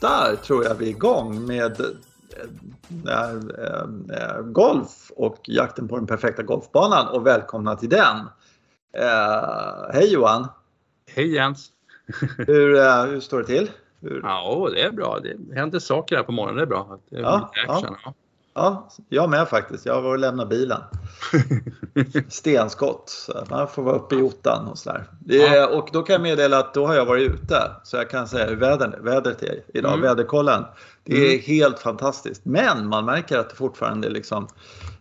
där tror jag vi är igång med äh, äh, golf och jakten på den perfekta golfbanan och välkomna till den. Äh, hej Johan! Hej Jens! hur, hur står det till? Hur... Ja, det är bra. Det händer saker här på morgonen. Det är bra. Det är ja, action, ja. Ja, jag med faktiskt. Jag var och lämnade bilen. Stenskott. Så man får vara uppe i ottan och sådär. Ja. Och då kan jag meddela att då har jag varit ute. Så jag kan säga hur vädern, vädret är idag. Mm. Väderkollen. Det är mm. helt fantastiskt. Men man märker att det fortfarande liksom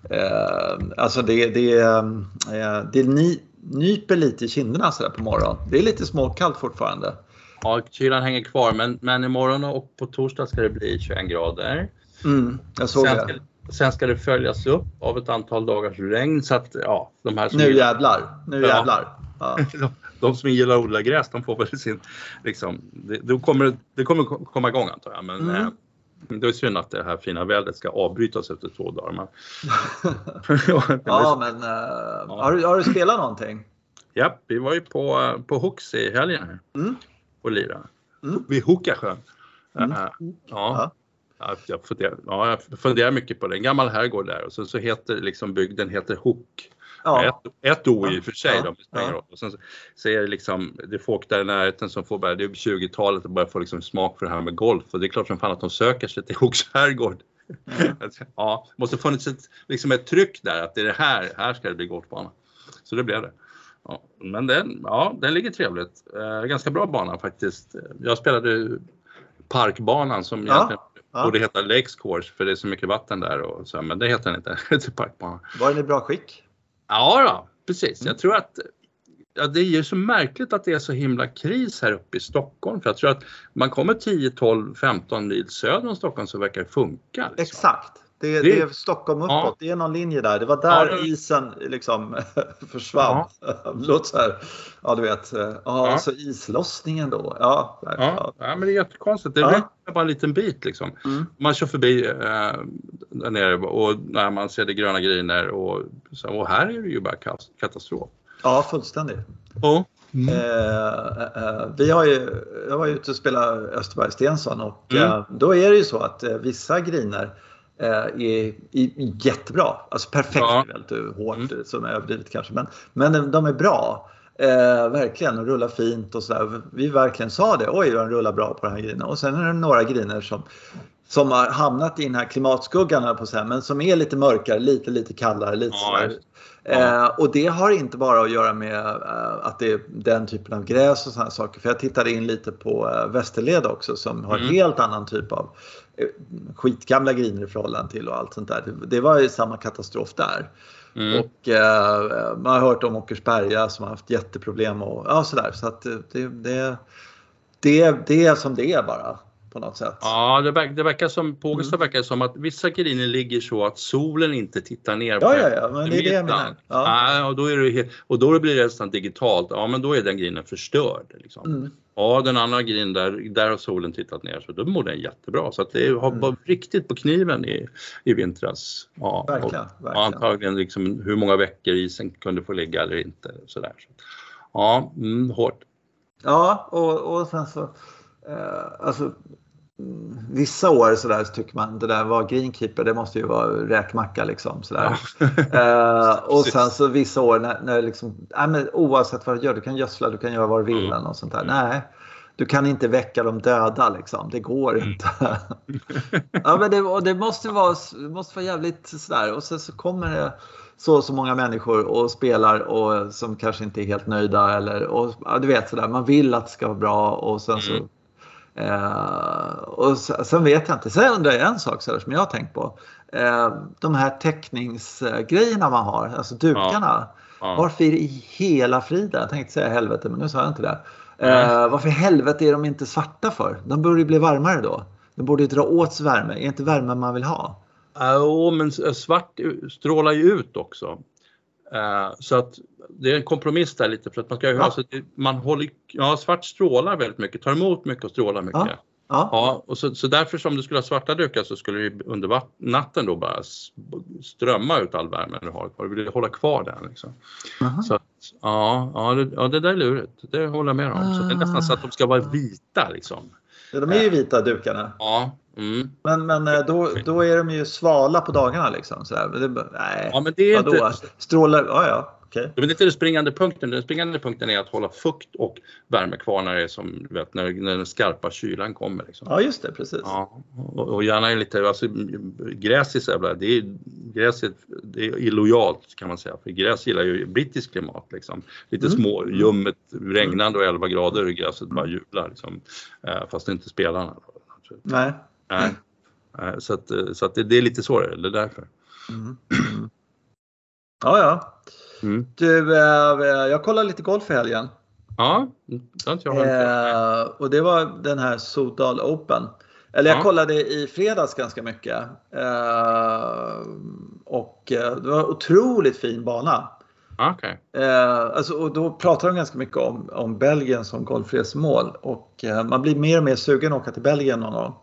eh, Alltså det, det, eh, det ny, nyper lite i kinderna sådär på morgonen. Det är lite småkallt fortfarande. Ja, kylan hänger kvar men, men imorgon och på torsdag ska det bli 21 grader. Mm, jag såg sen det. Sen ska det följas upp av ett antal dagars regn så att ja, de här som Nu jävlar, nu jävlar. Ja. de, de som gillar att odla gräs de får väl sin, liksom, det, det, kommer, det kommer komma igång antar jag men mm. eh, det är synd att det här fina vädret ska avbrytas efter två dagar. Men... ja, men uh, ja. Har, du, har du spelat någonting? Ja, vi var ju på, på Hooks i helgen här. Mm och lira. Mm. Vid Hookasjön. Mm. Uh, ja. Ja. Jag, funderar, ja, jag funderar mycket på det. En gammal herrgård där och så, så heter liksom bygden heter Hook. Ja. Ett, ett O i och för sig. Ja. Då, ja. Och sen så, så är det liksom, det är folk där i närheten som får börja, det är 20-talet och börjar få liksom smak för det här med golf och det är klart som fan att de söker sig till Hooks herrgård. Mm. ja, det måste funnits ett, liksom ett tryck där att det är det här, här ska det bli golfbana. Så det blev det. Ja, men den, ja, den ligger trevligt. Eh, ganska bra bana faktiskt. Jag spelade parkbanan som ja, egentligen ja. borde heta Lakes Course för det är så mycket vatten där och så, men det heter den inte. Var den i bra skick? Ja, då, precis. Mm. Jag tror att ja, det är ju så märkligt att det är så himla kris här uppe i Stockholm. För jag tror att man kommer 10, 12, 15 mil söder om Stockholm så verkar det funka. Liksom. Exakt. Det, det, det är Stockholm uppåt, ja. det är någon linje där. Det var där ja, isen liksom försvann. Ja. Låt så här, ja du vet, ja, ja. så islossningen då. Ja, ja. ja. men det är jättekonstigt. Det räcker bara en liten bit liksom. Mm. Man kör förbi äh, där nere och när man ser det gröna griner och, och här är det ju bara katastrof. Ja, fullständigt. Ja. Mm. Eh, eh, vi har ju, jag var ute och spelade Österberg Stensson och mm. eh, då är det ju så att eh, vissa griner är, är jättebra. Alltså perfekt ja. är väldigt hårt mm. som är överdrivet kanske. Men, men de är bra. Eh, verkligen och rullar fint och sådär. Vi verkligen sa det. Oj, den rullar bra på den här grinen. Och sen är det några griner som, som har hamnat i den här klimatskuggan på så men som är lite mörkare, lite lite kallare, lite ja. Eh, och det har inte bara att göra med eh, att det är den typen av gräs och sådana saker. För jag tittade in lite på eh, Västerled också som har mm. helt annan typ av eh, skitgamla griner i förhållande till och allt sånt där. Det, det var ju samma katastrof där. Mm. Och eh, man har hört om Åkersberga som har haft jätteproblem och ja, sådär. Så att det, det, det, det är som det är bara på något sätt. Ja, det, verkar, det verkar som, på Augusta mm. verkar det som att vissa gardiner ligger så att solen inte tittar ner på Ja, ja, ja, men det är det jag menar. Ja. ja. och, då är det, och då blir det nästan digitalt, ja men då är den grinen förstörd. Liksom. Mm. Ja, den andra grinen där, där har solen tittat ner så då mår den jättebra. Så att det har mm. riktigt på kniven i, i vintras. Ja, verkligen, och, verkligen. antagligen liksom hur många veckor isen kunde få ligga eller inte. Sådär. Ja, mm, hårt. Ja, och, och sen så alltså vissa år så, där, så tycker man det där var greenkeeper, det måste ju vara räkmacka liksom. Sådär. Ja. uh, och sen så vissa år när, när liksom, nej, men oavsett vad du gör, du kan gödsla, du kan göra vad du vill mm. och sånt där. Nej, du kan inte väcka de döda liksom. Det går mm. inte. ja, men det, och det måste vara, måste vara jävligt sådär. Och sen så kommer det så och så många människor och spelar och som kanske inte är helt nöjda eller och, ja, du vet sådär. Man vill att det ska vara bra och sen så mm. Eh, och sen vet jag inte. Sen undrar jag en sak så som jag har tänkt på. Eh, de här teckningsgrejerna man har, alltså dukarna. Ja. Ja. Varför i hela friden, jag tänkte säga helvete men nu sa jag inte det. Eh, varför i helvete är de inte svarta för? De borde ju bli varmare då. De borde dra åt sig värme. Är inte värme man vill ha? Jo, men svart strålar ju ut också. Uh, så att det är en kompromiss där lite för att man ska ja. alltså, man håller, ja svart strålar väldigt mycket, tar emot mycket och strålar mycket. Ja. Ja. ja och så, så därför som du skulle ha svarta dukar så skulle det under natten då bara strömma ut all värme du har kvar. Du vill hålla kvar den. Liksom. Så att, ja, ja, det, ja, det där är lurigt. Det håller jag med om. Så det är nästan så att de ska vara vita liksom. De är ju vita dukarna. Ja. Mm. Men, men eh, då, då är de ju svala på dagarna liksom. Så här. Det, nej, ja, men det är vadå? inte... Strålar, ja ja. Okay. Det är inte den springande punkten. Den springande punkten är att hålla fukt och värme kvar när, det är som, vet, när, när den skarpa kylan kommer. Liksom. Ja just det, precis. Ja, och, och gärna lite, alltså, gräs är så jävla, det är, gräs är, det är illojalt kan man säga, för gräs gillar ju brittiskt klimat. Liksom. Lite mm. små, ljummet, regnande och 11 grader och gräset bara jublar. Liksom. Eh, fast det inte spelar. Nej. Nej. Så, att, så att det, det är lite så det är därför. Mm. Ja, ja. Mm. Du, äh, jag kollade lite golf i helgen. Ja, det inte jag äh, Och det var den här Sodal Open. Eller jag ja. kollade i fredags ganska mycket. Äh, och det var otroligt fin bana. Okay. alltså, och då pratar de ganska mycket om, om Belgien som golfresmål och man blir mer och mer sugen att åka till Belgien någon gång.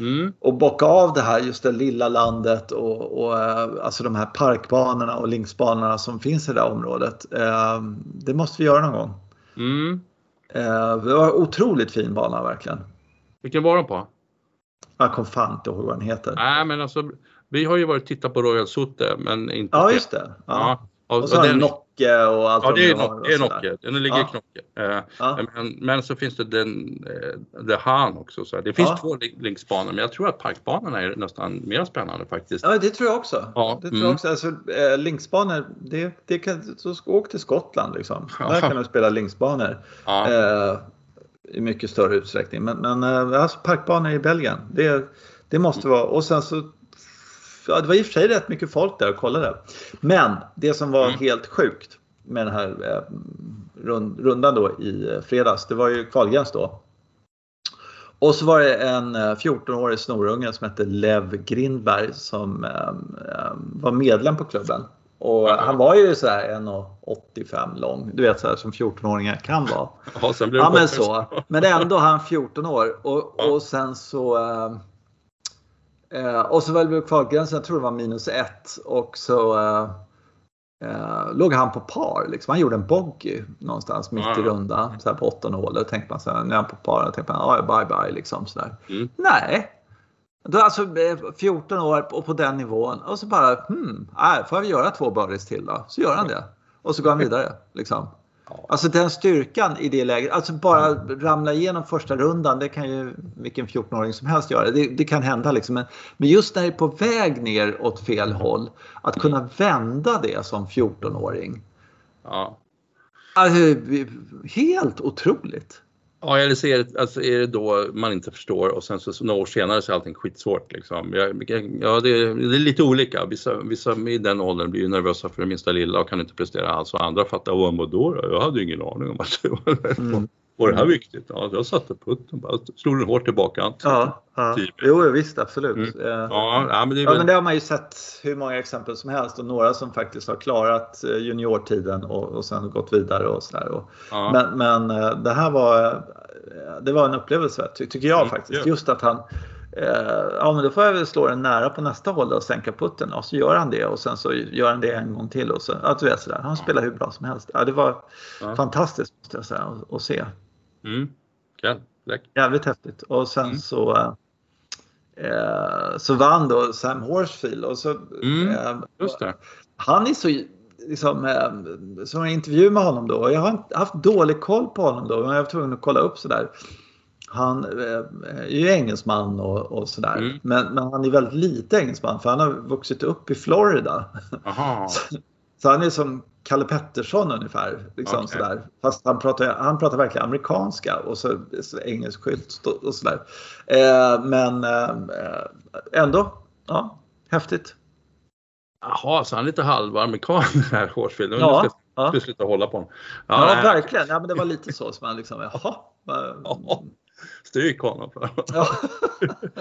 Mm. Och bocka av det här, just det lilla landet och, och alltså de här parkbanorna och linksbanorna som finns i det här området. Eh, det måste vi göra någon gång. Mm. Eh, det var otroligt fin bana verkligen. Vilken var de på? Jag kommer fan inte ihåg vad den heter. Nej men alltså vi har ju varit och tittat på Royal Sote men inte... Ja just det. Ja. ja. Och, och har den Nocke och allt Ja, det är, no det är Nocke. Den ligger ja. i Knocke. Eh, ja. men, men, så finns det den, eh, The Han också. Så det finns ja. två linksbanor, men jag tror att parkbanorna är nästan mer spännande faktiskt. Ja, det tror jag också. Ja. Det tror mm. jag också. Alltså, eh, linksbanor, det, det kan, så åk till Skottland liksom. Där kan du spela linksbanor. Eh, I mycket större utsträckning. Men, men eh, alltså, parkbanor i Belgien, det, det måste vara. Och sen så ja, det var i och för sig rätt mycket folk där och kollade. Men det som var mm. helt sjukt med den här eh, rundan då i eh, fredags, det var ju kvalgräns då. Och så var det en 14-årig eh, snorunge som hette Lev Grindberg som eh, eh var medlem på klubben. Och han var ju så här 1,85 lång. Du vet så här som 14-åringar kan vara. Ja, ja, men så. Men ändå han 14 år. Och, och sen så eh, och så var kvalgränsen, jag tror det var minus ett och så eh, eh, låg han på par. Liksom. Han gjorde en bogey någonstans mitt i rundan så här på åttonde hålet. tänkte man så här, nu är han på par. Då tänkte man, ja bye bye liksom sådär. Mm. Nej. Då alltså 14 eh, år och på den nivån och så bara, hmm, nej, får jag göra två birdies till då? Så gör han det. Och så går han vidare. Liksom. Alltså den styrkan i det läget, alltså bara ramla igenom första rundan, det kan ju vilken 14-åring som helst göra. Det, det kan hända liksom. Men, men, just när det är på väg ner åt fel håll, att kunna vända det som 14-åring. Ja. Alltså, helt otroligt. Ja, eller så är det, alltså är det då man inte förstår och sen så, så några år senare så är allting skitsvårt. Liksom. Jag, ja, det, det, är lite olika. Vissa, vissa i den åldern blir ju nervösa för det minsta lilla och kan inte prestera alls och andra fattar, vad då, då? Jag hade ju ingen aning om att det var mm. Var det här viktigt? Ja, jag satte putten bara, slog den hårt tillbaka. Ja, ja. Typ. jo visst absolut. Mm. Ja, ja, men det, ja, men det har man ju sett hur många exempel som helst och några som faktiskt har klarat eh, juniortiden och, och sen gått vidare och sådär. Ja. Men, men eh, det här var, eh, det var en upplevelse ty, tycker jag mm, faktiskt. Just att han Ja men då får jag väl slå den nära på nästa håll och sänka putten och så gör han det och sen så gör han det en gång till och så, ja du vet sådär. Han spelar hur bra som helst. Ja, det var fantastiskt måste jag säga att se. Mm. Kul. Jävligt häftigt. Och sen mm. så eh, så vann då Sam Horsfield. Och så, mm. eh, Just det. Han är så liksom, eh, som en intervju med honom då. Jag har haft dålig koll på honom då. Men jag var tvungen att kolla upp sådär. Han eh, är ju engelsman och, och sådär. Mm. Men, men, han är väldigt lite engelsman för han har vuxit upp i Florida. så, så, han är som Kalle Pettersson ungefär. Liksom okay. sådär. Fast han pratar, han pratar verkligen amerikanska och så, så engelsk skylt och sådär. Eh, men eh, ändå, ja, häftigt. Jaha, så han är lite halvamerikan den här Horsfield. Ja, ska, ja. ska sluta hålla på honom. Ja, ja verkligen. Ja, men det var lite så som man liksom, jaha. Ja, stryk honom. Ja.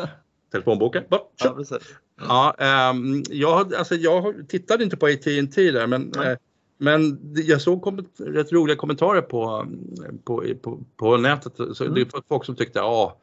Telefonboken. Ja, precis. Ja, um, jag, alltså, jag tittade inte på AT&T där men eh, men jag såg rätt roliga kommentarer på, på, på, på nätet. Så mm. Det är folk som tyckte, ja,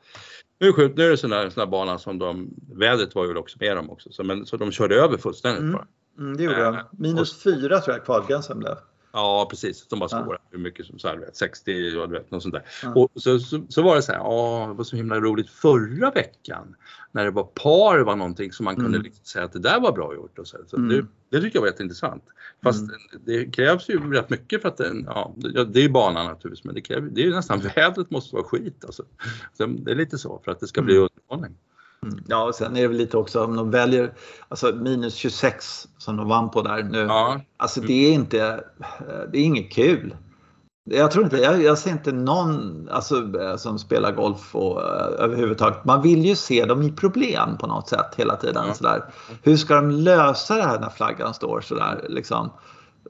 nu, skjut, nu är det sån här, sån här bana som de, vädret var ju också med dem också, så, men, så de körde över fullständigt mm. bara. Mm, det gjorde de. Eh, Minus och, fyra tror jag kvalgränsen blev. Ja, precis. Som bara står ja. hur mycket som så här, 60 och du vet, något sånt där. Ja. Och så, så, så, var det så här, ja, det var så himla roligt förra veckan när det var par var någonting som man mm. kunde liksom säga att det där var bra gjort. Och så, så mm. det, det tycker jag var jätteintressant. Fast mm. det krävs ju rätt mycket för att den, ja, det är banan naturligtvis, men det, kräver, det är nästan vädret måste vara skit alltså. Så det är lite så för att det ska bli mm. underhållning. Mm. Ja, och sen är det väl lite också om de väljer alltså minus 26 som de vann på där nu. Ja. Alltså det är inte, det är inget kul. Jag tror inte, jag, jag ser inte någon alltså, som spelar golf och, uh, överhuvudtaget. Man vill ju se dem i problem på något sätt hela tiden. Mm. Sådär. Hur ska de lösa det här när flaggan står sådär liksom?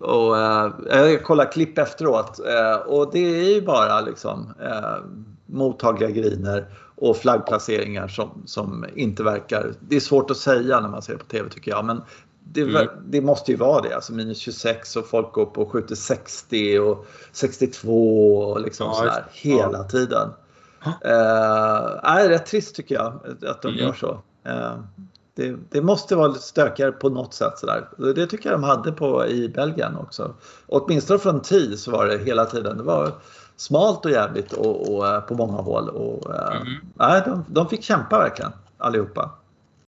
Och, uh, jag kollar klipp efteråt uh, och det är ju bara liksom uh, mottagliga griner och flaggplaceringar som, som inte verkar... Det är svårt att säga när man ser det på TV tycker jag. Men det, mm. det, måste ju vara det. Alltså minus 26 och folk går upp och skjuter 60 och 62 och liksom ja, sådär hela ja. tiden. Uh, är rätt trist tycker jag att de mm. gör så. Uh, det, det, måste vara stökigare på något sätt. Sådär. Det tycker jag de hade på, i Belgien också. Åtminstone från TI så var det hela tiden. Det var smalt och jävligt och, och eh, på många håll. Och, mm. nej, de, de fick kämpa verkligen allihopa.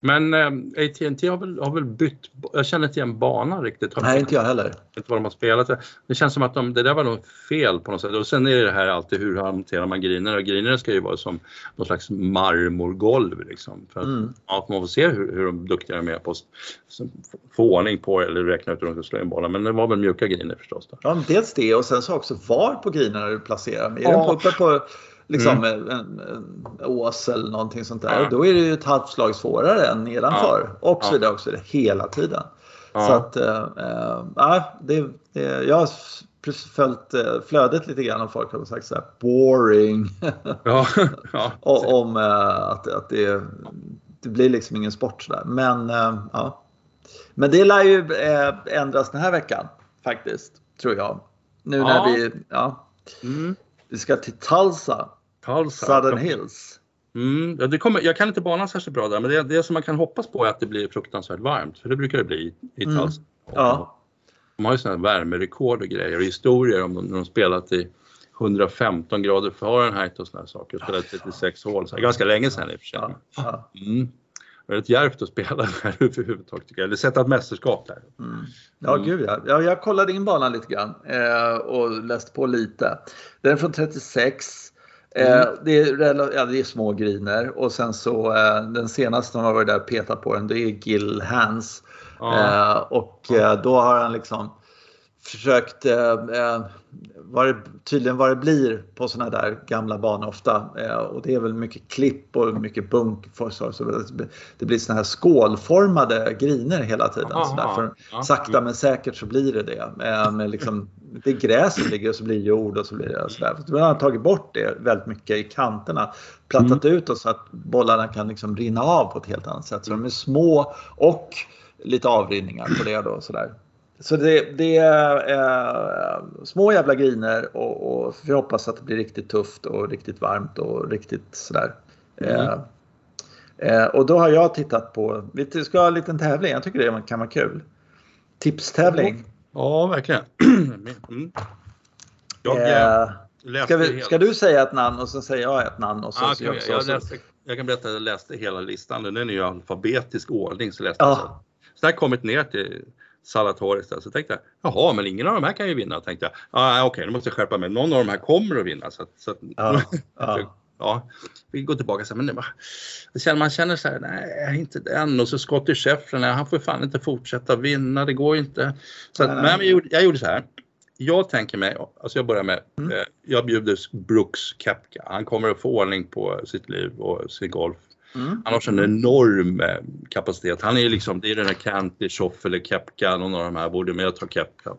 Men eh, AT&T har väl, har väl bytt, jag känner inte igen banan riktigt. Nej, inte jag heller. Inte vad de har spelat. Det känns som att de, det där var nog fel på något sätt. Och sen är det här alltid hur hanterar man grinerna? Och grinerna ska ju vara som någon slags marmorgolv liksom. För att, mm. ja, man får se hur, hur de duktiga de är på att få ordning på eller räkna ut hur de ska slå in bollen. Men det var väl mjuka griner förstås. Då. Ja, dels det och sen så också var på grinerna du placerar. Är ja. uppe på liksom mm. en, en, ås eller någonting sånt där. Ja. Då är det ju ett halvt slag svårare än nedanför. Ja. Och så vidare också det, hela tiden. Ja. Så att, äh, äh, det, det, jag har följt äh, flödet lite grann och folk har sagt så här boring. Ja. ja. om äh, att, att det, det blir liksom ingen sport sådär. Men, äh, ja. Men det lär ju ändras den här veckan faktiskt, tror jag. Nu när vi, ja. Mm. Vi ska till Tulsa Tulsa. Southern Hills. Mm, ja, det kommer, jag kan inte banan särskilt bra där men det, det som man kan hoppas på är att det blir fruktansvärt varmt för det brukar det bli i. Tulsa. Mm. Ja. De har ju sådana värmerekord och grejer och historier om de, när de spelat i 115 grader Fahrenheit och sådana saker och spelat 36 hål. Så ganska länge sedan i och för sig. Mm. Väldigt djärvt att spela där överhuvudtaget tycker jag. Eller sätta ett mästerskap där. Mm. Ja, mm. gud ja. ja. Jag kollade in banan lite grann eh, och läste på lite. Den är från 36 Eh, mm. det, är, ja, det är små griner och sen så eh, den senaste som har varit där och petat på den det är Gil Hans. Ah. Eh, och då har han liksom försökt, eh, vad det, tydligen vad det blir på sådana där gamla banor ofta. Eh, och det är väl mycket klipp och mycket bunk. För, så, så det blir sådana här skålformade griner hela tiden. Aha, så där. För ja. Sakta men säkert så blir det det. Eh, med liksom, det är gräs som ligger och så blir jord och så blir det sådär. Man har tagit bort det väldigt mycket i kanterna. Plattat mm. ut och så att bollarna kan liksom rinna av på ett helt annat sätt. Så de är små och lite avrinningar på det då. Sådär. Så det, det är eh, små jävla griner och, och vi hoppas att det blir riktigt tufft och riktigt varmt och riktigt sådär. Mm. Eh, eh, och då har jag tittat på, vi ska ha en liten tävling, jag tycker det kan vara kul. Tipstävling. Ja, verkligen. Mm. Jag, eh, ska, vi, ska, du säga ett namn och så säger jag ett namn? Och så, ah, så jag, jag, läste, jag, kan berätta att jag läste hela listan, den är i alfabetisk ordning. Så läste ja. så. så där kommit ner till Salatoris där. Så tänkte jag, jaha, men ingen av de här kan ju vinna. Tänkte jag, ah, okej, okay, nu måste jag skärpa mig. Någon av de här kommer att vinna. Så, så ja, ja. ja, vi går tillbaka så här, men det var, man känner så här, nej, inte den. Och så Scottie Scheffler, nej, han får fan inte fortsätta vinna, det går inte. Så att, men jag gjorde, jag gjorde så här. Jag tänker mig, alltså jag börjar med, mm. eh, jag bjuder Brooks Kepka. Han kommer att få ordning på sitt liv och sin golf Mm. Han har sån enorm eh, kapacitet. Han är liksom, det är den här Kanti, Schoff eller Kepka, någon av de här borde med ta Kepka.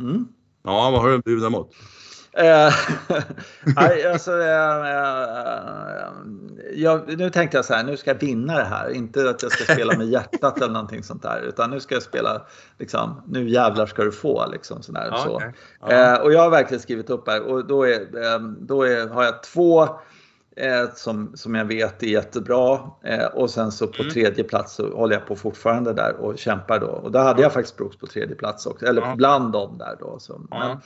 Mm. Ja, vad har du att bjuda mot? Eh, alltså, eh, jag, nu tänkte jag så här, nu ska jag vinna det här. Inte att jag ska spela med hjärtat eller någonting sånt där. Utan nu ska jag spela, liksom, nu jävlar ska du få. Liksom, sådär, ja, så. Okay. Ja. och jag har verkligen skrivit upp här och då, är, då är, har jag två eh, som, som jag vet är jättebra. Eh, och sen så på mm. tredje plats så håller jag på fortfarande där och kämpar då. Och då hade jag faktiskt Brooks på tredje plats också, eller ja. bland dem där då. Så, men,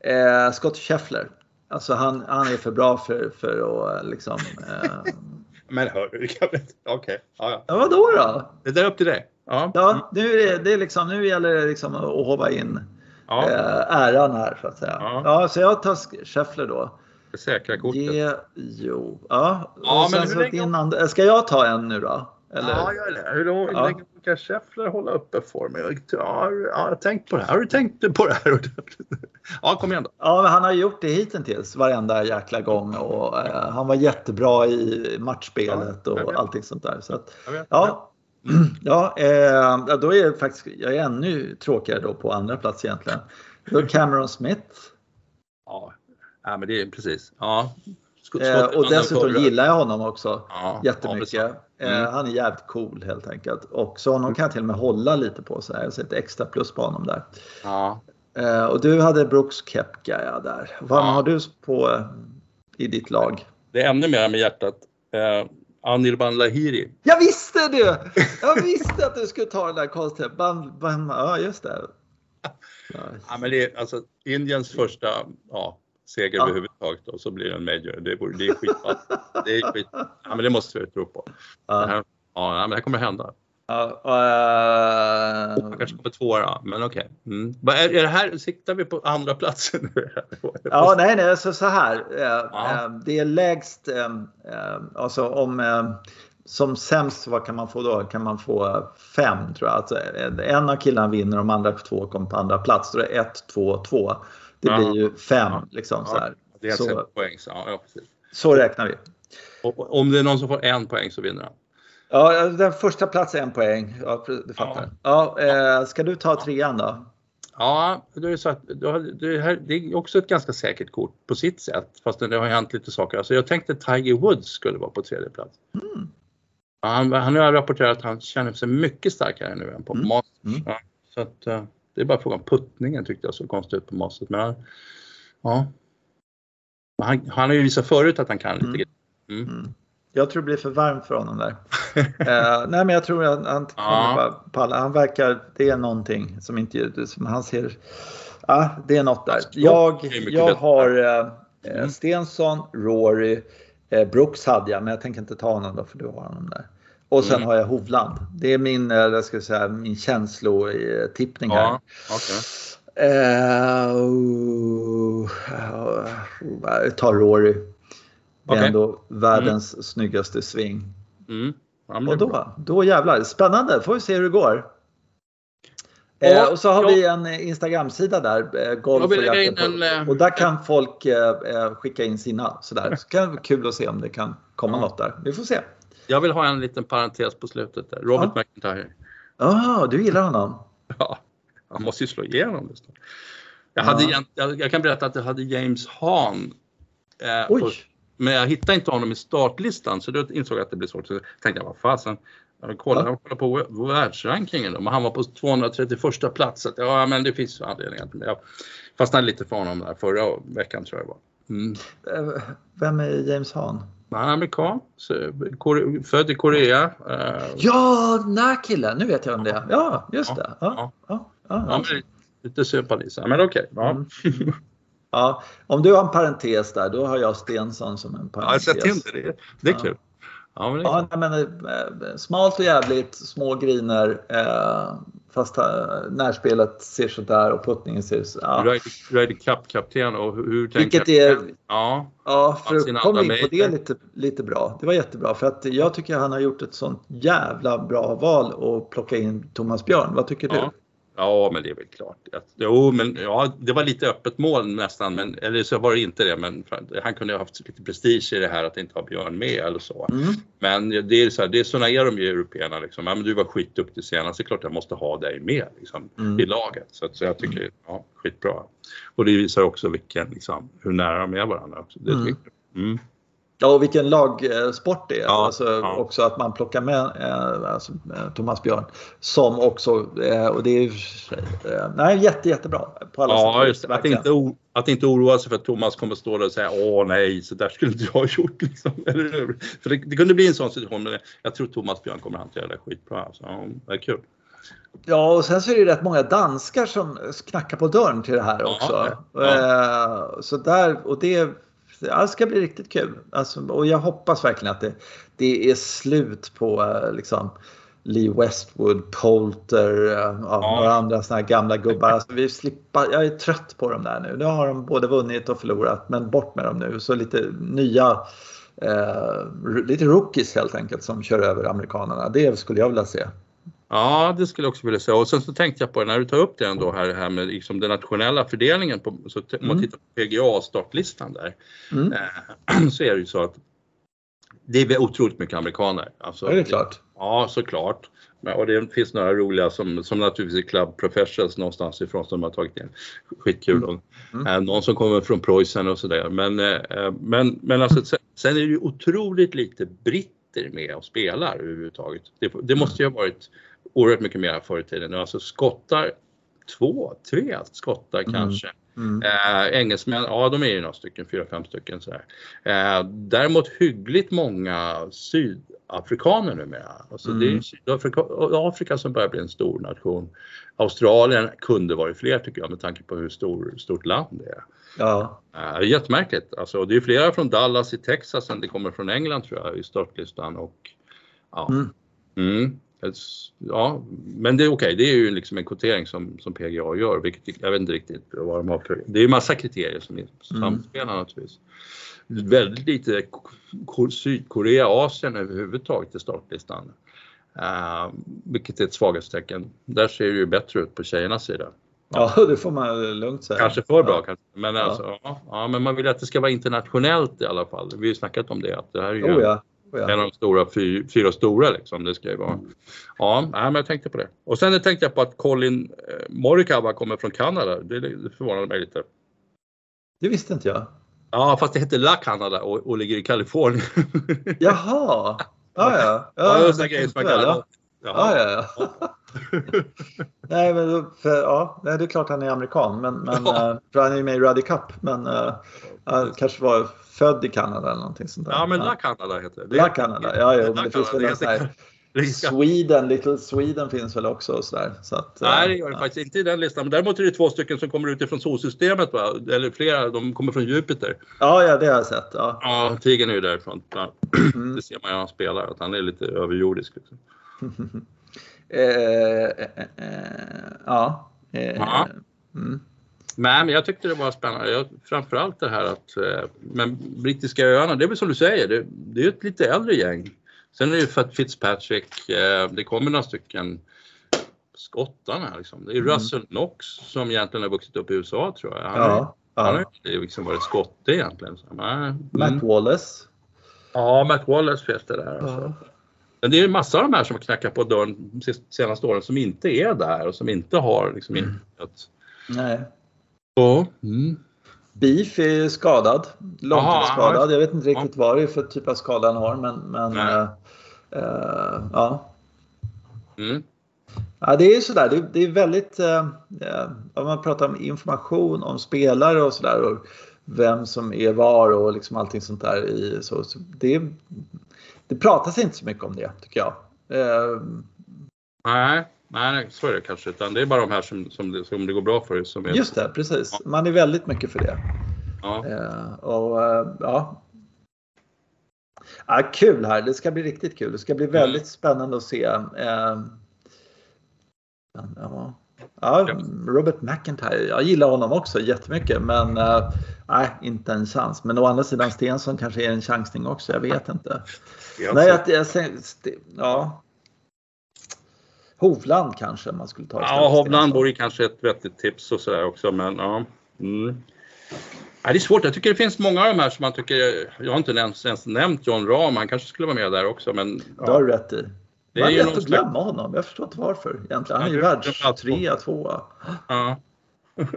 mm. eh, Scott Scheffler, alltså han, han är för bra för, för att liksom... Eh, men hör du, okej. Okay. Ja, ja. ja, vadå då? Det där är upp till dig. Ja, ja nu, är det, det är liksom, nu gäller det liksom att hova in ja. eh, äran här så att säga. Ja. ja, så jag tar Scheffler då. Det säkra kortet. Ge, jo, ja. ja men hur länge... innan, ska jag ta en nu då? Eller? Ja, gör det. Hur länge ja. kan Scheffler hålla uppe formen? Ja, ja, jag har tänkt på det här. Har du tänkt på det här? ja, kom igen då. Ja, men han har gjort det hittills varenda jäkla gång och eh, han var jättebra i matchspelet ja, och allting sånt där. Så att, ja, Ja, eh, då är det faktiskt, jag är ännu tråkigare då på andra plats egentligen. Då Cameron Smith. Ja, ja men det är precis. Ja. Eh, och dessutom gillar jag honom också ja, jättemycket. Ja, eh, mm. Han är jävligt cool helt enkelt. Och så honom kan jag till och med hålla lite på så här. Jag sätter extra plus på honom där. Ja. Eh, och du hade Brooks Kepka ja, där. Vad ja. har du på eh, i ditt lag? Det är ännu mer med hjärtat. Eh, Anirban Lahiri. Jag visste det! Jag visste att du skulle ta den där konstiga. Ja, just det. Ja, men det är alltså Indiens första ja, seger ja. överhuvudtaget och så blir det en major. Det, borde, det är skitbra. Det är skit. Ja, men det måste vi tro på. Ja. Det, här, ja, men det här kommer hända. Ja, uh... Jag kanske kommer tvåa, men okej. Okay. Mm. Är, är det här, siktar vi på andra platsen nu? ja, nej, nej, så, så här. Ja. Det är lägst, alltså om som sämst, vad kan man få då? Kan man få fem tror jag. Alltså, en av killarna vinner, de andra två kommer på andra plats. Då är det ett, två, två. Det blir ju fem. Liksom, så här. Det är så, poäng. Så, ja, precis. så räknar vi. Och, om det är någon som får en poäng så vinner han. Ja, den första platsen är en poäng. Ja, du fattar. Ja. ja eh, ska du ta trean då? Ja, det är, så att, det är också ett ganska säkert kort på sitt sätt. Fast det har hänt lite saker. Alltså jag tänkte Tiger Woods skulle vara på tredje plats. Mm. Han, han har rapporterat att han känner sig mycket starkare nu än på mm. Masters. Mm. Ja, så att, uh, det är bara frågan om puttningen tyckte jag såg konstigt ut på Masters. Men ja. Han, han har ju visat förut att han kan lite. Mm. mm. mm. Jag tror det blir för varmt för honom där. uh, nej men jag tror att han kommer ja. palla. Han verkar, det är någonting som inte, som han ser, ja det är något där. Jag, jag har uh, Stensson, Rory, uh, Brooks hade jag men jag tänker inte ta honom då för du har honom där. Och sen mm. har jag Hovland. Det är min, jag ska säga, min känslotippning här. Ja, okay. Uh, uh, tar Rory. Det är okay. ändå världens mm. snyggaste sving. Mm. Ja, och då, då jävlar, spännande, får vi se hur det går. Eh, och så har jag, vi en Instagram-sida där, eh, golf och, en, eh, och där kan folk eh, eh, skicka in sina sådär. Så kan det vara kul att se om det kan komma ja. något där. Vi får se. Jag vill ha en liten parentes på slutet där. Robert ja. McIntyre. Ja, du gillar honom? Ja, han måste ju slå igenom. Det jag, hade, ja. jag, jag, kan berätta att jag hade James Hahn eh, Oj. Men jag hittade inte honom i startlistan så då insåg jag att det blir svårt. Så tänkte jag, vad fasen. Jag kollade, jag kollade på världsrankingen då, men han var på 231 plats. Så ja, men det finns anledningar till det. Jag fastnade lite för honom där förra veckan tror jag det var. Mm. Eh, vem är James Hahn? Han är amerikan, född i Korea. Eh. Ja, den här killen, nu vet jag om det är. Ja, just det. Ja, ja, ja, ja, lite sympatisar, men okej. Okay. Ja. Mm. Ja, om du har en parentes där, då har jag Stensson som en parentes. Ja, sätt in det. Det är kul. Ja, men, det är ja, men eh, smalt och jävligt, små griner. Eh, fast eh, närspelet ser sådär och puttningen ser så ja. Ryder Cup-kapten och hur tänker Vilket är, ja, ja för att komma in på det lite, lite bra. Det var jättebra för att jag tycker han har gjort ett sånt jävla bra val att plocka in Thomas Björn. Vad tycker ja. du? Ja, men det är väl klart. Jo, men ja, det var lite öppet mål nästan, men, eller så var det inte det. Men han kunde ha haft lite prestige i det här att inte ha Björn med eller så. Mm. Men det är så här, det är såna är de ju européerna liksom. Ja, men du var skitduktig senast, det är klart jag måste ha dig med liksom, mm. i laget. Så, så jag tycker, ja, skitbra. Och det visar också vilken, liksom, hur nära de är varandra. Också. Det mm. Ja, och vilken lagsport det är. Ja, alltså, ja. Också att man plockar med eh, alltså, eh, Thomas Björn som också, eh, och det är eh, nej, jätte, jättebra. På alla ja, sätt, just Att inte, att inte oroa sig för att Thomas kommer stå där och säga åh nej, så där skulle inte jag ha gjort. Liksom. För det, det, kunde bli en sån situation, men jag tror Thomas Björn kommer hantera det skitbra. Så, ja, det är kul. Ja, och sen så är det rätt många danskar som knackar på dörren till det här också. Ja, eh, Så där, och det, det ska bli riktigt kul. Alltså, och jag hoppas verkligen att det, det är slut på eh, liksom, Lee Westwood, Polter, eh, ja, ja. några andra såna här gamla gubbar. Alltså, vi slipper, jag är trött på dem där nu. Nu har de både vunnit och förlorat, men bort med dem nu. Så lite nya, eh, lite rookies helt enkelt som kör över amerikanerna. Det skulle jag vilja se. Ja, det skulle jag också vilja säga. Och sen så tänkte jag på när du tar upp det ändå här, här med liksom den nationella fördelningen, på, så om man mm. tittar på PGA-startlistan där, mm. eh, så är det ju så att det är otroligt mycket amerikaner. Alltså, är det klart? Ja, såklart. Och det finns några roliga som, som naturligtvis är Club Professionals någonstans ifrån som de har tagit in. Skitkul. Mm. Mm. Eh, någon som kommer från Preussen och sådär. Men, eh, men, men alltså, sen, sen är det ju otroligt lite britter med och spelar överhuvudtaget. Det, det måste ju ha varit oerhört mycket mer förr i tiden. Alltså skottar, två, tre skottar mm. kanske. Mm. Eh, engelsmän, ja de är ju några stycken, fyra, fem stycken sådär. Eh, däremot hyggligt många sydafrikaner numera. Alltså mm. det är mm. Sydafrika Afrika som börjar bli en stor nation. Australien kunde varit fler tycker jag med tanke på hur stor, stort land det är. Ja. Eh, jättemärkligt. Alltså, det är flera från Dallas i Texas än det kommer från England tror jag i startlistan. Och, ja. Mm. Mm. Ja, men det är okej, okay. det är ju liksom en kvotering som, som PGA gör, vilket jag vet inte riktigt vad de har för, Det är ju massa kriterier som mm. samspelar mm. naturligtvis. Väldigt lite Sydkorea, Asien överhuvudtaget i startlistan. Uh, vilket är ett svaghetstecken. Där ser det ju bättre ut på tjejernas sida. Ja, ja det får man lugnt säga. Kanske för bra, ja. kanske. Men, alltså, ja. ja. men man vill att det ska vara internationellt i alla fall. Vi har ju snackat om det. Att det här är ju oh. En av de stora, fy, fyra stora liksom. Det ska ju vara. Ja, men jag tänkte på det. Och sen tänkte jag på att Colin eh, Morikawa kommer från Kanada. Det, det förvånade mig lite. Det visste inte jag. Ja, fast det heter La Canada och, och ligger i Kalifornien. Jaha! Ja, ja. Ja, ja, ja, Ja, ja, ja. Nej, men för, ja, det är klart han är amerikan, men, men ja. för han är ju med i Ruddy Cup. Men uh, han kanske var född i Kanada eller någonting sånt där. Ja, men La Canada heter det. La Canada, ja, ja men det finns väl en sån här Sweden, Little Sweden finns väl också och sådär. Så att, Nej, det gör det ja. faktiskt inte i den listan. Men däremot är det två stycken som kommer utifrån solsystemet, va? eller flera, de kommer från Jupiter. Ja, ja det har jag sett. Ja, ja Tigern är ju därifrån. Ja. Mm. Det ser man ju när han spelar, att han är lite överjordisk. Liksom. eh, eh, eh, ja. Mm. Nej, men jag tyckte det var spännande. Jag, framförallt det här att, men brittiska öarna, det är väl som du säger, det, det är ett lite äldre gäng. Sen är det ju för att Fitzpatrick, det kommer några stycken skottarna liksom. Det är mm. Russell Knox som egentligen har vuxit upp i USA tror jag. Han, ja, är, han har ju liksom varit skotte egentligen. Så, nej, Matt mm. Wallace. Ja, Matt Wallace finns det där. Alltså. Men det är massa av de här som har knackat på dörren de senaste åren som inte är där och som inte har liksom mm. Nej. Ja. Mm. Beef är skadad, långtidsskadad. Jag vet inte riktigt vad det är för typ av skada han har men, men äh, äh, ja. Mm. Ja, det är sådär, det, det är väldigt, äh, om man pratar om information om spelare och sådär och vem som är var och liksom allting sånt där. I, så, så det, det pratas inte så mycket om det tycker jag. Nej. Nej, så är det kanske. Utan det är bara de här som, som, det, som det går bra för. Som är... Just det, precis. Man är väldigt mycket för det. Ja. Uh, och uh, ja. ja. Kul här. Det ska bli riktigt kul. Det ska bli väldigt mm. spännande att se. Uh, ja. Ja, Robert McIntyre, jag gillar honom också jättemycket men nej, inte en chans. Men å andra sidan Stensson kanske är en chansning också, jag vet inte. Nej, jag, jag, ja, Hovland kanske man skulle ta Ja, Hovland vore kanske ett vettigt tips och sådär också men ja. Mm. Ja, det är svårt. Jag tycker det finns många av de här som man tycker, jag har inte ens, ens nämnt John Rahm, han kanske skulle vara med där också men. Ja. Det har du rätt i. Det är, är lätt att glömma honom, jag förstår inte varför egentligen. Han är ju världstrea, tvåa. Ja.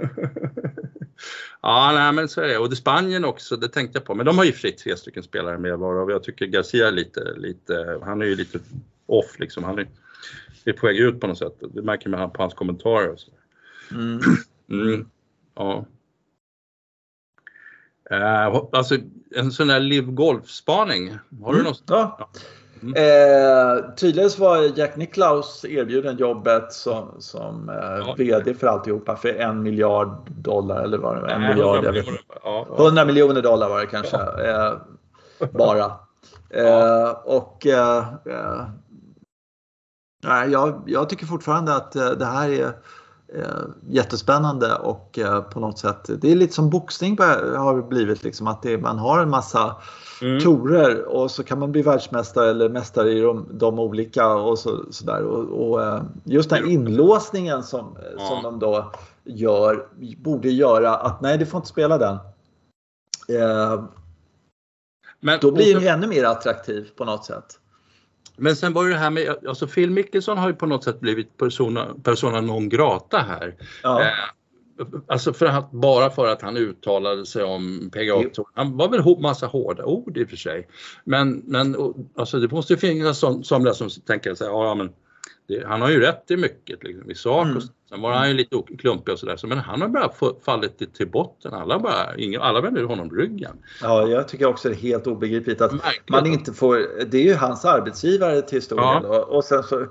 Ja, nej, men så är det. Och det Spanien också, det tänkte jag på. Men de har ju fritt tre stycken spelare med varav jag tycker Garcia är lite, lite, han är ju lite off liksom. Han är, är på väg ut på något sätt. Det märker man på hans kommentarer och så. Mm. Mm. Ja. Uh, alltså en sån här live golf-spaning, har du mm. något? Ja. Mm. Eh, tydligen så var Jack Nicklaus erbjuden jobbet som, som eh, ja. VD för alltihopa för en miljard dollar eller vad det var. En Nej, miljard, 100 miljoner, ja, 100 miljoner dollar var det kanske. Eh, bara. Eh, och eh, eh, jag, jag tycker fortfarande att det här är jättespännande och eh, på något sätt, det är lite som boxning har blivit liksom att det, man har en massa mm. torer och så kan man bli världsmästare eller mästare i de, de olika och så, sådär. Och, och eh, just den inlåsningen som, ja. som de då gör borde göra att nej, du får inte spela den. Eh, Men, då blir den ännu mer attraktiv på något sätt. Men sen var det det här med, alltså Phil Mickelson har ju på något sätt blivit persona, persona non grata här. Ja. Eh, alltså för att, bara för att han uttalade sig om PGA Han var väl massa hårda ord i och för sig. Men, men alltså det måste ju finnas somliga som tänker så här, ja men det, han har ju rätt i mycket liksom, i sak. Mm. Och sen var han ju lite klumpig och sådär. Så, men han har bara fallit till, till botten. Alla, bara, ingen, alla vänder honom ryggen. Ja, jag tycker också det är helt obegripligt att Märkligt. man inte får... Det är ju hans arbetsgivare till stor del. Ja. Och sen så,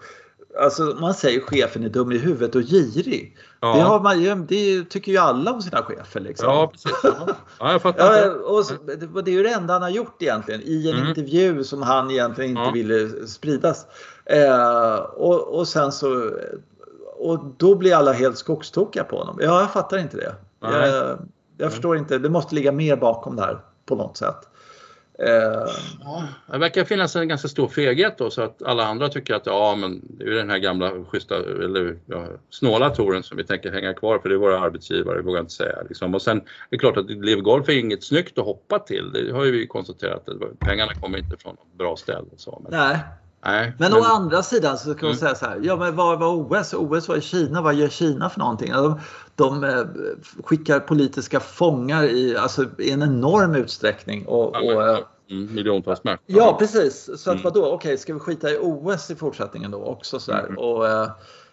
alltså man säger chefen är dum i huvudet och girig. Ja. Det, har man, det tycker ju alla om sina chefer. Liksom. Ja, precis. Ja, jag fattar. ja, och så, det är ju det enda han har gjort egentligen i en mm. intervju som han egentligen inte ja. ville spridas. Eh, och, och sen så och då blir alla helt skogstokiga på honom. Ja, jag fattar inte det. Jag, jag förstår inte. Det måste ligga mer bakom det här på något sätt. Eh, ja, det verkar finnas en ganska stor feghet då så att alla andra tycker att ja men det är den här gamla schyssta eller ja, snåla touren som vi tänker hänga kvar för det är våra arbetsgivare, vågar inte säga. Liksom. Och sen är det klart att Live Golf är inget snyggt att hoppa till. Det har ju vi konstaterat. Pengarna kommer inte från bra ställe. Så, men... Nej, Nej, men, men å andra sidan så kan man mm. säga så här. Ja, men vad var OS? OS var i Kina. Vad gör Kina för någonting? De, de eh, skickar politiska fångar i, alltså, i en enorm utsträckning. Och, och eh, mm, miljontals människor. Ja, precis. Så att mm. vadå? Okej, ska vi skita i OS i fortsättningen då också? Så mm. och, eh,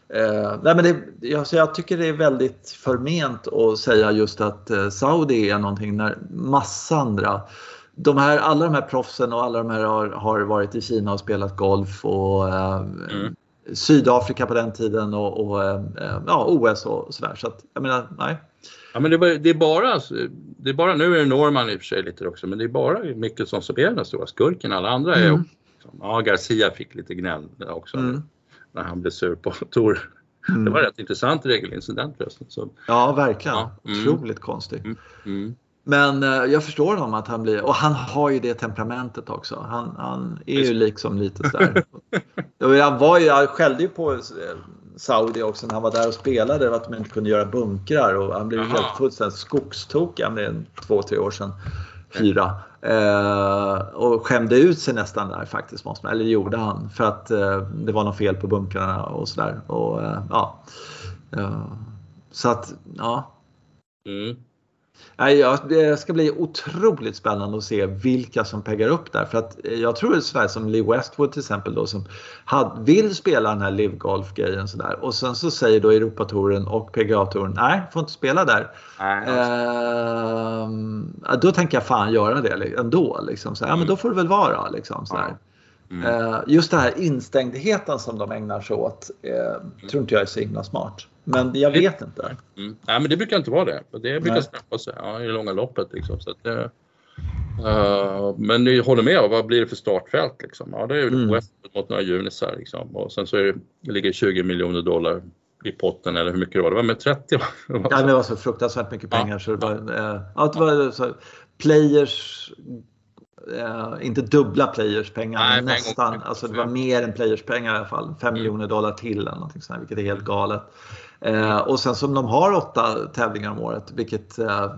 eh, nej, men det, alltså, jag tycker det är väldigt förment att säga just att eh, Saudi är någonting när massa andra de här, alla de här proffsen och alla de här har, har varit i Kina och spelat golf och eh, mm. Sydafrika på den tiden och, och eh, ja, OS och sådär. Så att, jag menar, nej. Ja, men det, det, är bara, det är bara, nu är det Norman i och för sig lite också, men det är bara Mickelson som är den stora skurken. Alla andra är mm. ja, Garcia fick lite gnäll också mm. när han blev sur på Tor. Mm. Det var rätt intressant regelincident förresten. Så. Ja, verkligen. Ja, mm. Otroligt konstigt. Mm. Men eh, jag förstår honom att han blir, och han har ju det temperamentet också. Han, han är ju liksom lite sådär. han var ju, jag skällde ju på eh, Saudi också när han var där och spelade att de inte kunde göra bunkrar och han blev Aha. helt fullständigt skogstokig. Det är två, tre år sedan. Fyra. Eh, och skämde ut sig nästan där faktiskt. Måste man, eller gjorde han. För att eh, det var något fel på bunkrarna och sådär. Och, eh, ja. Eh, så att, ja. Mm. Det ska bli otroligt spännande att se vilka som peggar upp där. För att jag tror sådär som Lee Westwood till exempel då som vill spela den här live golf grejen sådär och sen så säger då Europatouren och PGA-touren nej, får inte spela där. Nej, eh, då tänker jag fan göra det ändå. Liksom. Så, ja, men då får det väl vara. Liksom, sådär. Mm. Eh, just den här instängdheten som de ägnar sig åt eh, tror inte jag är så himla smart. Men jag vet inte. Mm. Nej, men det brukar inte vara det. Det brukar straffa sig ja, i det långa loppet. Liksom. Så att, uh, men jag håller med, vad blir det för startfält? Liksom? Ja, det är mm. West mot några junisar liksom. och sen så är det, ligger 20 miljoner dollar i potten eller hur mycket det var. Det var med 30 Ja, det var så fruktansvärt mycket pengar. Ja. Så det var, ja, det var så, players Uh, inte dubbla players pengar, Nej, men nästan. Alltså det var mer än players pengar i alla fall. 5 mm. miljoner dollar till eller någonting sånt, vilket är helt galet. Uh, och sen som de har åtta tävlingar om året, vilket uh,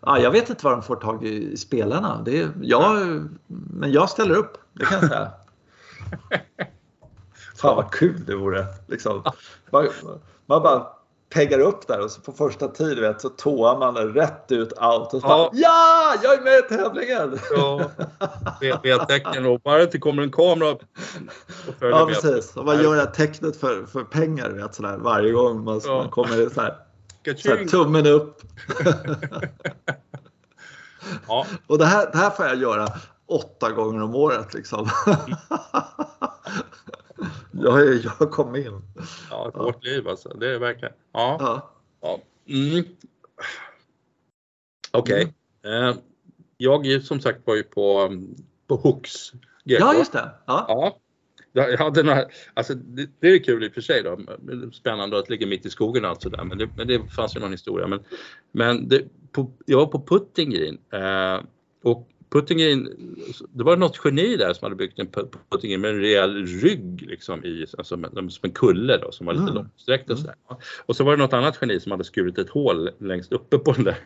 ja, jag vet inte var de får tag i spelarna. Det är, jag, men jag ställer upp, det kan jag säga. Fan vad kul det vore. Liksom. Man, man bara peggar upp där och så på första tid vet, så tåar man rätt ut out och så ja. Bara, ja, jag är med i tävlingen! Ja, V-tecken och bara det kommer en kamera och följer Ja, precis. Och man gör det här tecknet för, för pengar vet, sådär, varje gång man, ja. man kommer så här, så här, tummen upp. ja. Och det här, det här får jag göra åtta gånger om året liksom. Jag, jag kom in. Ja, ett ja. hårt liv alltså. Det är verkligen. Ja. ja. ja. Mm. Okej. Okay. Mm. Eh, jag som sagt var ju på, på Hooks. GK. Ja, just det. Ja. ja. Jag hade några, alltså det, det, är kul i och för sig då. Spännande att ligga mitt i skogen och allt sådär. Men det, men det fanns ju någon historia. Men, men det, på, jag var på Putting Green eh, och Puttingen, det var något geni där som hade byggt en Puttingen med en rejäl rygg liksom i, alltså som en kulle då som var lite mm. långsträckt och sådär. Och så var det något annat geni som hade skurit ett hål längst uppe på den där.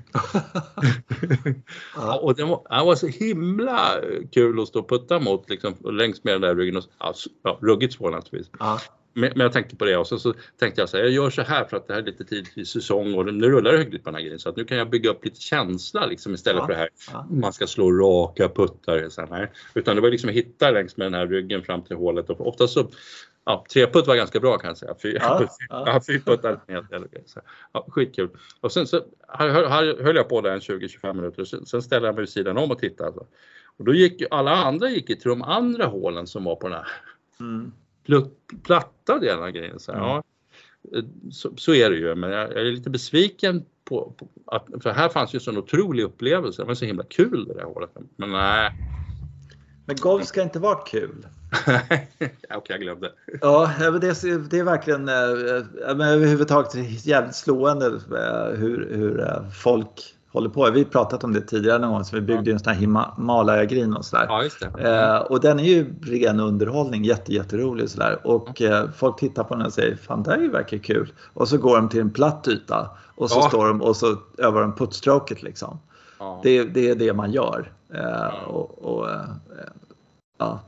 ja. och det var, det var så himla kul att stå och putta mot liksom, längs med den där ryggen. Och, ja, ruggigt svår naturligtvis. Ja. Men, jag tänkte på det och så, så tänkte jag så här, jag gör så här för att det här är lite tidigt i säsong och nu rullar det hyggligt på den här grejen så att nu kan jag bygga upp lite känsla liksom istället ja, för det här ja. man ska slå raka puttar. Så här. Utan det var liksom att hitta längs med den här ryggen fram till hålet och ofta så Ja, treputt var ganska bra kan jag säga. Fyr, ja, ja. Fyrputtar ja, skitkul. Och sen så här, här höll jag på där en 20-25 minuter. Sen, sen ställde jag mig vid sidan om och tittade. Och då gick alla andra gick till de andra hålen som var på den här. Mm platta delen av grejen. Så, mm. ja, så, så, är det ju, men jag, jag är lite besviken på, på, att, för här fanns ju så en otrolig upplevelse. Det var så himla kul det där hålet. Men nej. Men golf ska inte vara kul. Okej, okay, jag glömde. Ja, det är, det är verkligen äh, men överhuvudtaget jävligt slående äh, hur, hur folk håller på. Vi har pratat om det tidigare någon gång, så vi byggde ja. en sån här Himalaya-grin och sådär. Ja, eh, och den är ju ren underhållning, jätte, jätterolig sådär. Och eh, folk tittar på den och säger, fan det här verkar kul. Och så går de till en platt yta och så ja. står de och så övar de puttstroket liksom. Ja. Det, det, är det man gör. Eh, och, och eh, ja,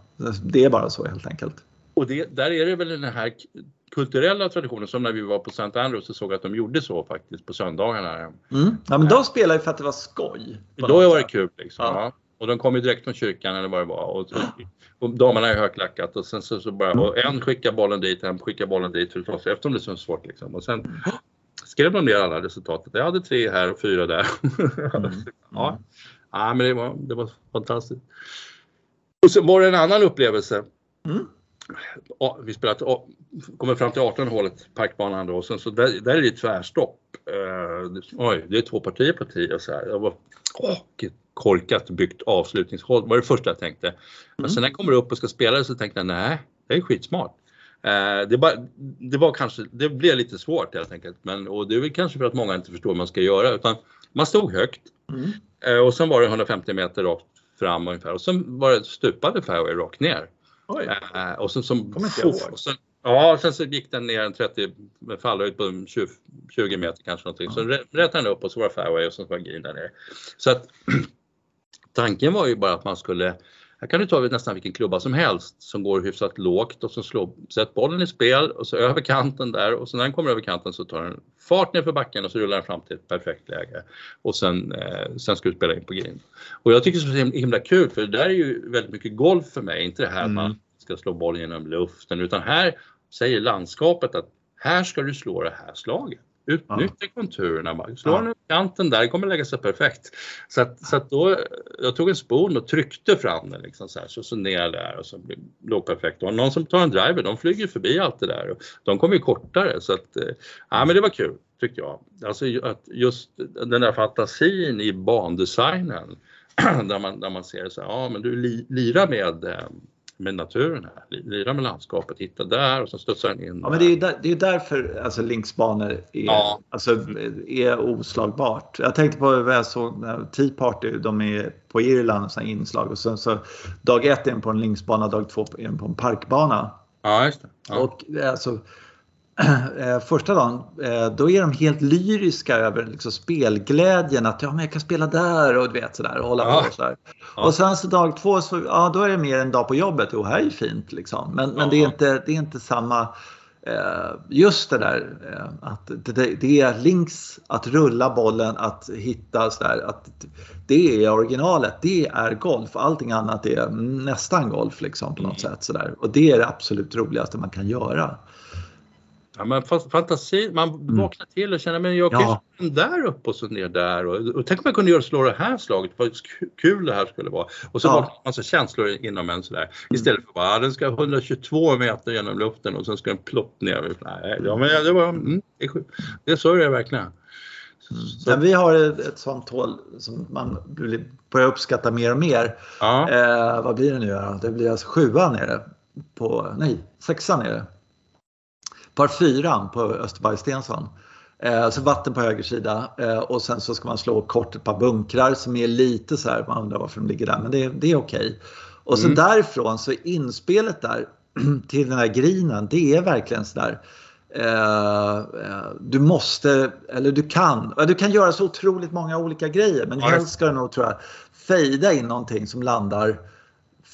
det är bara så helt enkelt. Och det, där är det väl den här kulturella traditionen som när vi var på St. Andrews och såg att de gjorde så faktiskt på söndagarna. Mm. Ja, men de spelade ju för att det var skoj. Då var det kul liksom. Ja. Ja. Och de kom ju direkt från kyrkan eller vad det var. Och, och damerna är högklackat och sen så, så bara, och en skickar bollen dit, en skickar bollen dit för att ta sig eftersom det är så svårt liksom. Och sen skrev de ner alla resultatet. Jag hade tre här och fyra där. Mm. ja. ja, men det var, det var fantastiskt. Och så var det en annan upplevelse. Mm vi spelat, kommer fram till 18 hålet, parkbanan då, och sen så där, där är det tvärstopp. Uh, oj, det är två partier på 10 så här. Jag var, åh, korkat byggt avslutningshål, var det första jag tänkte. Mm. Men sen när jag kommer upp och ska spela så tänkte jag, nej, det är skitsmart. Uh, det, bara, det var kanske, det blev lite svårt helt enkelt, men och det är väl kanske för att många inte förstår vad man ska göra, utan man stod högt mm. uh, och sen var det 150 meter rakt fram ungefär och sen var det stupade fairway rakt ner. Äh, och sen, som, och sen, ja, sen så gick den ner en 30 fallhöjd på 20, 20 meter kanske någonting. Så rättade den upp och så var det fairway och sen var green där nere. Så att tanken var ju bara att man skulle här kan du ta nästan vilken klubba som helst som går hyfsat lågt och så slår, sätt bollen i spel och så över kanten där och så när den kommer över kanten så tar den fart ner för backen och så rullar den fram till ett perfekt läge. Och sen, eh, sen ska du spela in på green. Och jag tycker det är så himla kul för det där är ju väldigt mycket golf för mig, inte det här mm. man ska slå bollen genom luften utan här säger landskapet att här ska du slå det här slaget. Utnyttja ja. konturerna, slå ja. den upp kanten där, kommer lägga sig perfekt. Så att, så att då, jag tog en spon och tryckte fram den liksom så här, så, så ner där och så låg perfekt. Och någon som tar en driver, de flyger förbi allt det där och de kommer ju kortare så att, eh, ja men det var kul tyckte jag. Alltså att just den där fantasin i bandesignen där man, där man ser så här, ja men du li, lirar med eh, med naturen här, lira med landskapet, hitta där och så studsar den in. Ja, men det är, där, det är därför alltså, linksbanor är, ja. alltså, är oslagbart. Jag tänkte på vad jag såg, Tea Party, de är på Irland, och inslag och sen så dag ett är de på en linksbana, dag två är de på en parkbana. Ja, just det. Ja. Och alltså, första dagen, eh, då är de helt lyriska över liksom spelglädjen att ja, men jag kan spela där och du vet sådär och hålla ja. på och sådär. Ja. Och sen så dag två så, ja då är det mer en dag på jobbet, jo här är fint liksom. Men, ja. men det, är inte, det är inte samma Eh, just det där eh, att det, det, är links, att rulla bollen, att hitta sådär, att det är originalet, det är golf. Allting annat är nästan golf liksom på något mm. sätt sådär. Och det är det absolut roligaste man kan göra. Ja, men fantasi, man mm. vaknar till och känner men jag kan ja. där uppe och så ner där och, och tänk om jag kunde göra slå det här slaget, vad kul det här skulle vara. Och så ja. vaknar massa känslor inom en sådär. Istället för bara, den ska 122 meter genom luften och sen ska den plopp ner. Nej, ja, men det var, mm, det, det så är det verkligen. Så. Vi har ett sånt hål som man börjar uppskatta mer och mer. Ja. Eh, vad blir det nu? Det blir alltså sjuan nere på, nej, sexan nere par fyran på Österberg Stensson. Eh, så vatten på höger sida eh, och sen så ska man slå kort ett par bunkrar som är lite så här, man undrar varför de ligger där, men det, det är okej. Okay. Och så mm. därifrån så inspelet där till den här grinen, det är verkligen så där. Eh, eh, du måste, eller du kan, du kan göra så otroligt många olika grejer men helst ska du nog tror jag fejda in någonting som landar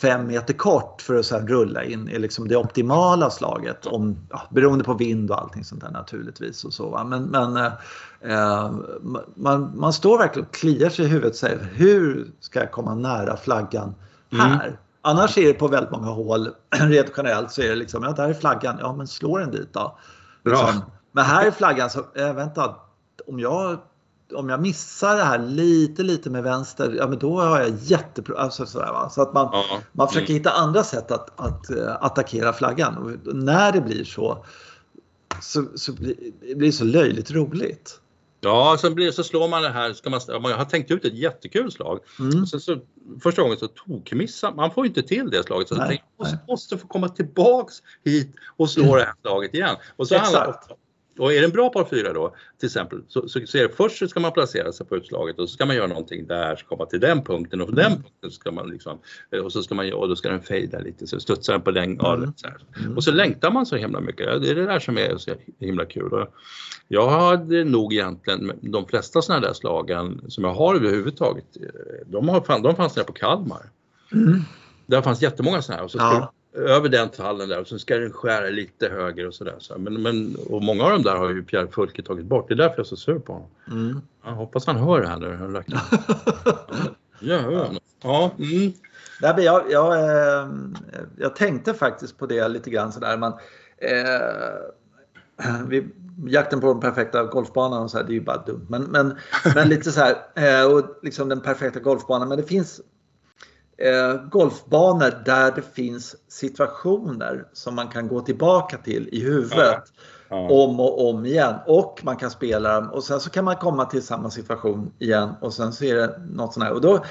fem meter kort för att sen rulla in är liksom det optimala slaget. Om, ja, beroende på vind och allting sånt där naturligtvis. Och så, va? Men, men eh, eh man, man står verkligen och kliar sig i huvudet och säger hur ska jag komma nära flaggan här? Mm. Annars är det på väldigt många hål, rent generellt så är det liksom, ja där är flaggan, ja men slå den dit då. Liksom. Men här är flaggan, så, äh, vänta, om jag om jag missar det här lite, lite med vänster, ja men då har jag jätteproblem. Alltså, Så att man, ja. man försöker mm. hitta andra sätt att, att uh, attackera flaggan. Och när det blir så, så, så blir det så löjligt roligt. Ja, sen blir, så slår man det här, ska man, man har tänkt ut ett jättekul slag. Mm. Sen så, första gången så tokmissar man, får inte till det slaget. Så nej, jag måste, måste få komma tillbaks hit och slå det här slaget igen. Och så Exakt. handlar och är det en bra par fyra då, till exempel, så, så, så är det först så ska man placera sig på utslaget och så ska man göra någonting där, så komma till den punkten och på den punkten ska man liksom, eh, och så ska man, och då ska den fejda lite, så studsar den på den, mm. så mm. Och så längtar man så himla mycket, det är det där som är så himla kul. Jag hade nog egentligen de flesta sådana där slagen som jag har överhuvudtaget, eh, de, har, de fanns nere på Kalmar. Mm. Där fanns jättemånga sådana här och så ja över den tallen där och så ska den skära lite höger och sådär. Så. Men, men, och många av dem där har ju Pierre Fulke tagit bort. Det är därför jag är så sur på honom. Mm. Jag hoppas han hör det här nu. ja, ja. ja mm. Nej, jag, jag, eh, jag tänkte faktiskt på det lite grann sådär. Man, eh, vi, jakten på den perfekta golfbanan och så här, det är ju bara dumt. Men, men, men lite så här, eh, och liksom den perfekta golfbanan. Men det finns golfbanor där det finns situationer som man kan gå tillbaka till i huvudet ja. Ja. om och om igen. Och man kan spela dem och sen så kan man komma till samma situation igen och sen så är det något sånt här. Och då,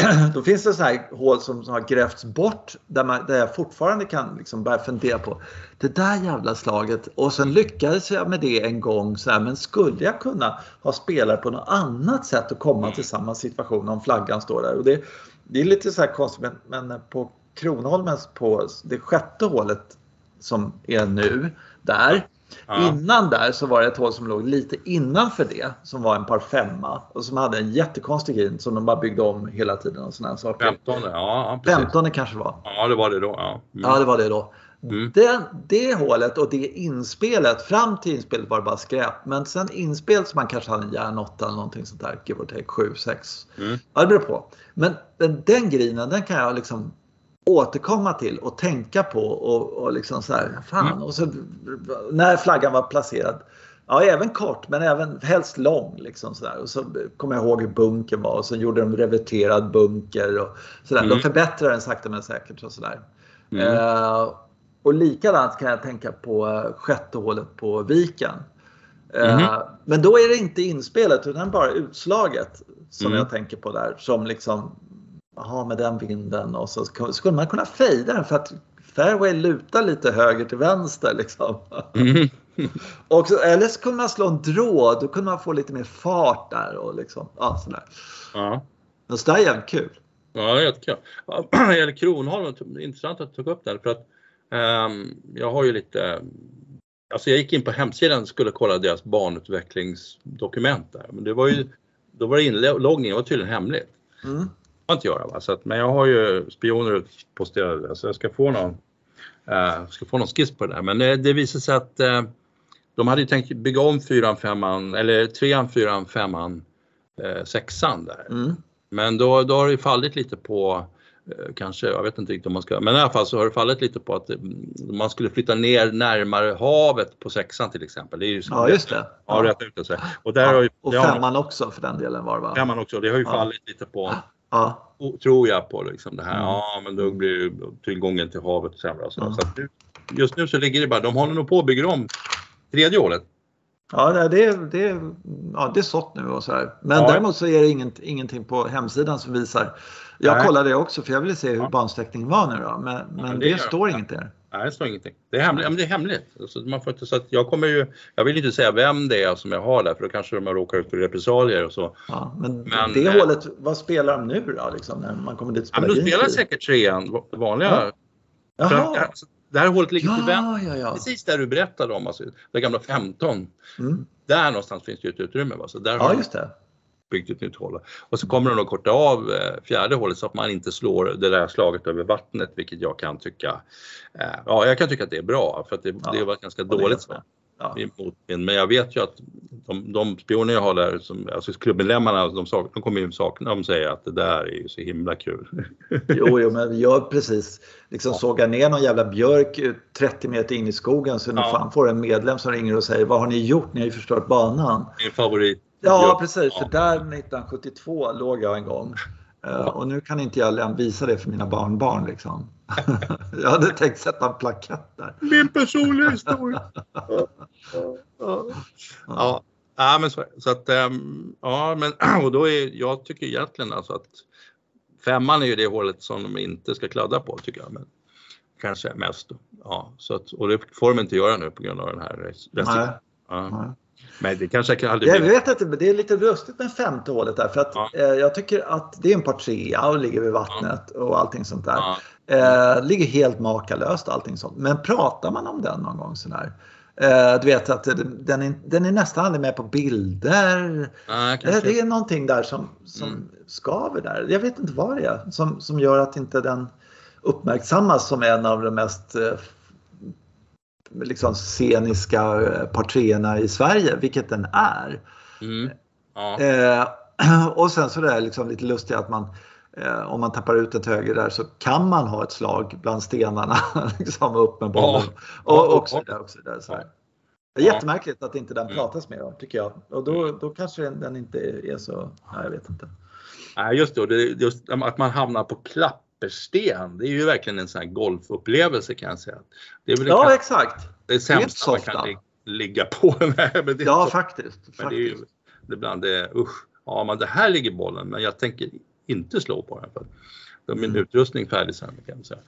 då finns det så här hål som, som har grävts bort där, man, där jag fortfarande kan liksom börja fundera på det där jävla slaget och sen lyckades jag med det en gång så här, men skulle jag kunna ha spelat på något annat sätt och komma till samma situation om flaggan står där? Och det, det är lite så här konstigt men, men på Kronholmens på det sjätte hålet som är nu där Ja. Innan där så var det ett hål som låg lite innanför det som var en par femma och som hade en jättekonstig green som de bara byggde om hela tiden och sådana saker. 15, ja, precis. 15 kanske var. Ja, det var det då. Ja, mm. ja det var det då. Mm. Det, det hålet och det inspelet, fram till inspelet var det bara skräp. Men sen inspelet som man kanske hade en järn 8 eller någonting sånt där, give or take 7, 6. Mm. Ja, det beror på. Men den, den grinen, den kan jag liksom återkomma till och tänka på och, och liksom så här, fan. Mm. Och så, när flaggan var placerad, ja även kort men även helst lång. Liksom så där. Och så kommer jag ihåg hur bunkern var och så gjorde de reverterad bunker och sådär. Mm. De förbättrade den sakta men säkert och sådär. Mm. Eh, och likadant kan jag tänka på eh, sjätte hålet på Viken. Eh, mm. men då är det inte inspelet utan bara utslaget som mm. jag tänker på där. Som liksom Jaha, med den vinden och så skulle man kunna fejda den för att fairway lutar lite höger till vänster liksom. Mm. och så, eller så kunde man slå en drå, då kunde man få lite mer fart där och liksom, ja sådär. Ja. Men så där är jävligt kul. Ja, det är jättekul. När det gäller Kronholm, intressant att du tog upp det för att um, jag har ju lite Alltså jag gick in på hemsidan och skulle kolla deras barnutvecklingsdokument där. Men det var ju, då var inloggningen var tydligen hemligt. Mm inte göra. Va? Så att, men jag har ju spioner utposterade så jag ska få någon Uh, ska få någon skiss på det där. Men det, det visade sig att uh, de hade tänkt bygga om fyran, femman, eller trean, fyran, femman, uh, sexan där. Mm. Men då, då har det fallit lite på kanske, jag vet inte riktigt om man ska, men i alla fall så har det fallit lite på att man skulle flytta ner närmare havet på sexan till exempel. Det är ju ja, just det. Ja, rätt ut sig. Och, där ja, har ju, och femman har, också för den delen var det va? Femman också, det har ju ja. fallit lite på Ja. Tror jag på liksom det här, mm. ja men då blir tillgången till havet sämre. Så, mm. så just nu så ligger det bara, de håller nog på att bygga om tredje hålet. Ja, det, är, det, ja, det är sått nu och så här. Men ja. däremot så är det inget, ingenting på hemsidan som visar. Jag Nej. kollade det också för jag ville se hur ja. bansträckningen var nu då. Men, men ja, det, det står inget där. Nej, det står ingenting. Det är hemligt. Men det är hemligt. Alltså, man får inte, så att jag, kommer ju, jag vill inte säga vem det är som jag har där för då kanske de råkar ut för repressalier och så. Ja, men, men det äh, hålet, vad spelar de nu då? Liksom, när man kommer dit ja, men de spelar säkert trean, vanliga. Ja. Jaha. Alltså, det här hålet ligger ja, ja, ja. precis där du berättade om, alltså, det gamla 15. Mm. Där någonstans finns det ett utrymme. Va? Så där ja, just det byggt ett nytt hål. Och så kommer de att korta av eh, fjärde hålet så att man inte slår det där slaget över vattnet, vilket jag kan tycka, eh, ja jag kan tycka att det är bra för att det, ja, det var ganska dåligt. Så. Ja. Men jag vet ju att de, de spioner jag har där, som, alltså klubbmedlemmarna, de, sak, de kommer ju sakna, de säger att det där är ju så himla kul. Jo, jo men jag precis liksom ja. sågar ner någon jävla björk 30 meter in i skogen så ja. fan får en medlem som ringer och säger vad har ni gjort? Ni har ju förstört banan. Min favorit Ja, precis. För där 1972 låg jag en gång. Uh, och nu kan inte jag visa det för mina barnbarn. Liksom. jag hade tänkt sätta en plakett där. Min personliga historia. ja. ja, men så, så att, um, ja, men och då är, jag tycker egentligen alltså att femman är ju det hålet som de inte ska kladda på tycker jag. Men, kanske mest. Ja, så att, och det får de inte göra nu på grund av den här restriktionen. Ja. Men det kanske aldrig Jag vet inte, det är lite lustigt med femte hålet där för att ja. eh, jag tycker att det är en par trea och ligger vid vattnet ja. och allting sånt där. Ja. Eh, ligger helt makalöst allting sånt. Men pratar man om den någon gång sådär? Eh, du vet att den är, den är nästan aldrig med på bilder. Ah, det är någonting där som, som mm. skaver där. Jag vet inte vad det är som, som gör att inte den uppmärksammas som en av de mest eh, liksom sceniska eh, porträtterna i Sverige, vilket den är. Mm. Ja. Eh, och sen så är det liksom lite lustigt att man eh, om man tappar ut ett höger där så kan man ha ett slag bland stenarna liksom upp med bollen. Ja. Och, och så där, och så där, så här. Det är jättemärkligt att inte den mm. pratas mer om tycker jag. Och då, då kanske den inte är så, nej, jag vet inte. Nej just det, just att man hamnar på klapp Klappersten, det är ju verkligen en sån här golfupplevelse kan jag säga. Det är väl ja, exakt. Det sämsta man kan ligga på. men det ja, så, faktiskt. Men faktiskt. det är ju ibland det, usch, ja men det här ligger bollen men jag tänker inte slå på den för då är min mm. utrustning färdig sen kan jag säga.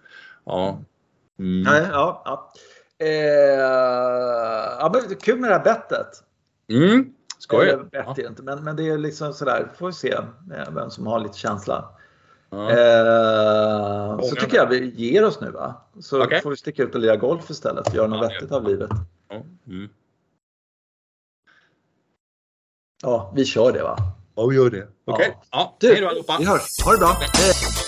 Ja. Mm. Nej, ja, ja. Eh, ja men är kul med det här bettet. Mm. Skoj. ja. inte, men, men det är liksom sådär, får vi se eh, vem som har lite känsla. Eh, så tycker jag vi ger oss nu va? Så okay. får vi sticka ut och lira golf istället göra något ja, vettigt av livet. Mm. Ja, vi kör det va? Ja, vi gör det. Okej. Okay. Ja. ja. Hej då allihopa. Vi hörs. Ha det bra. Hej.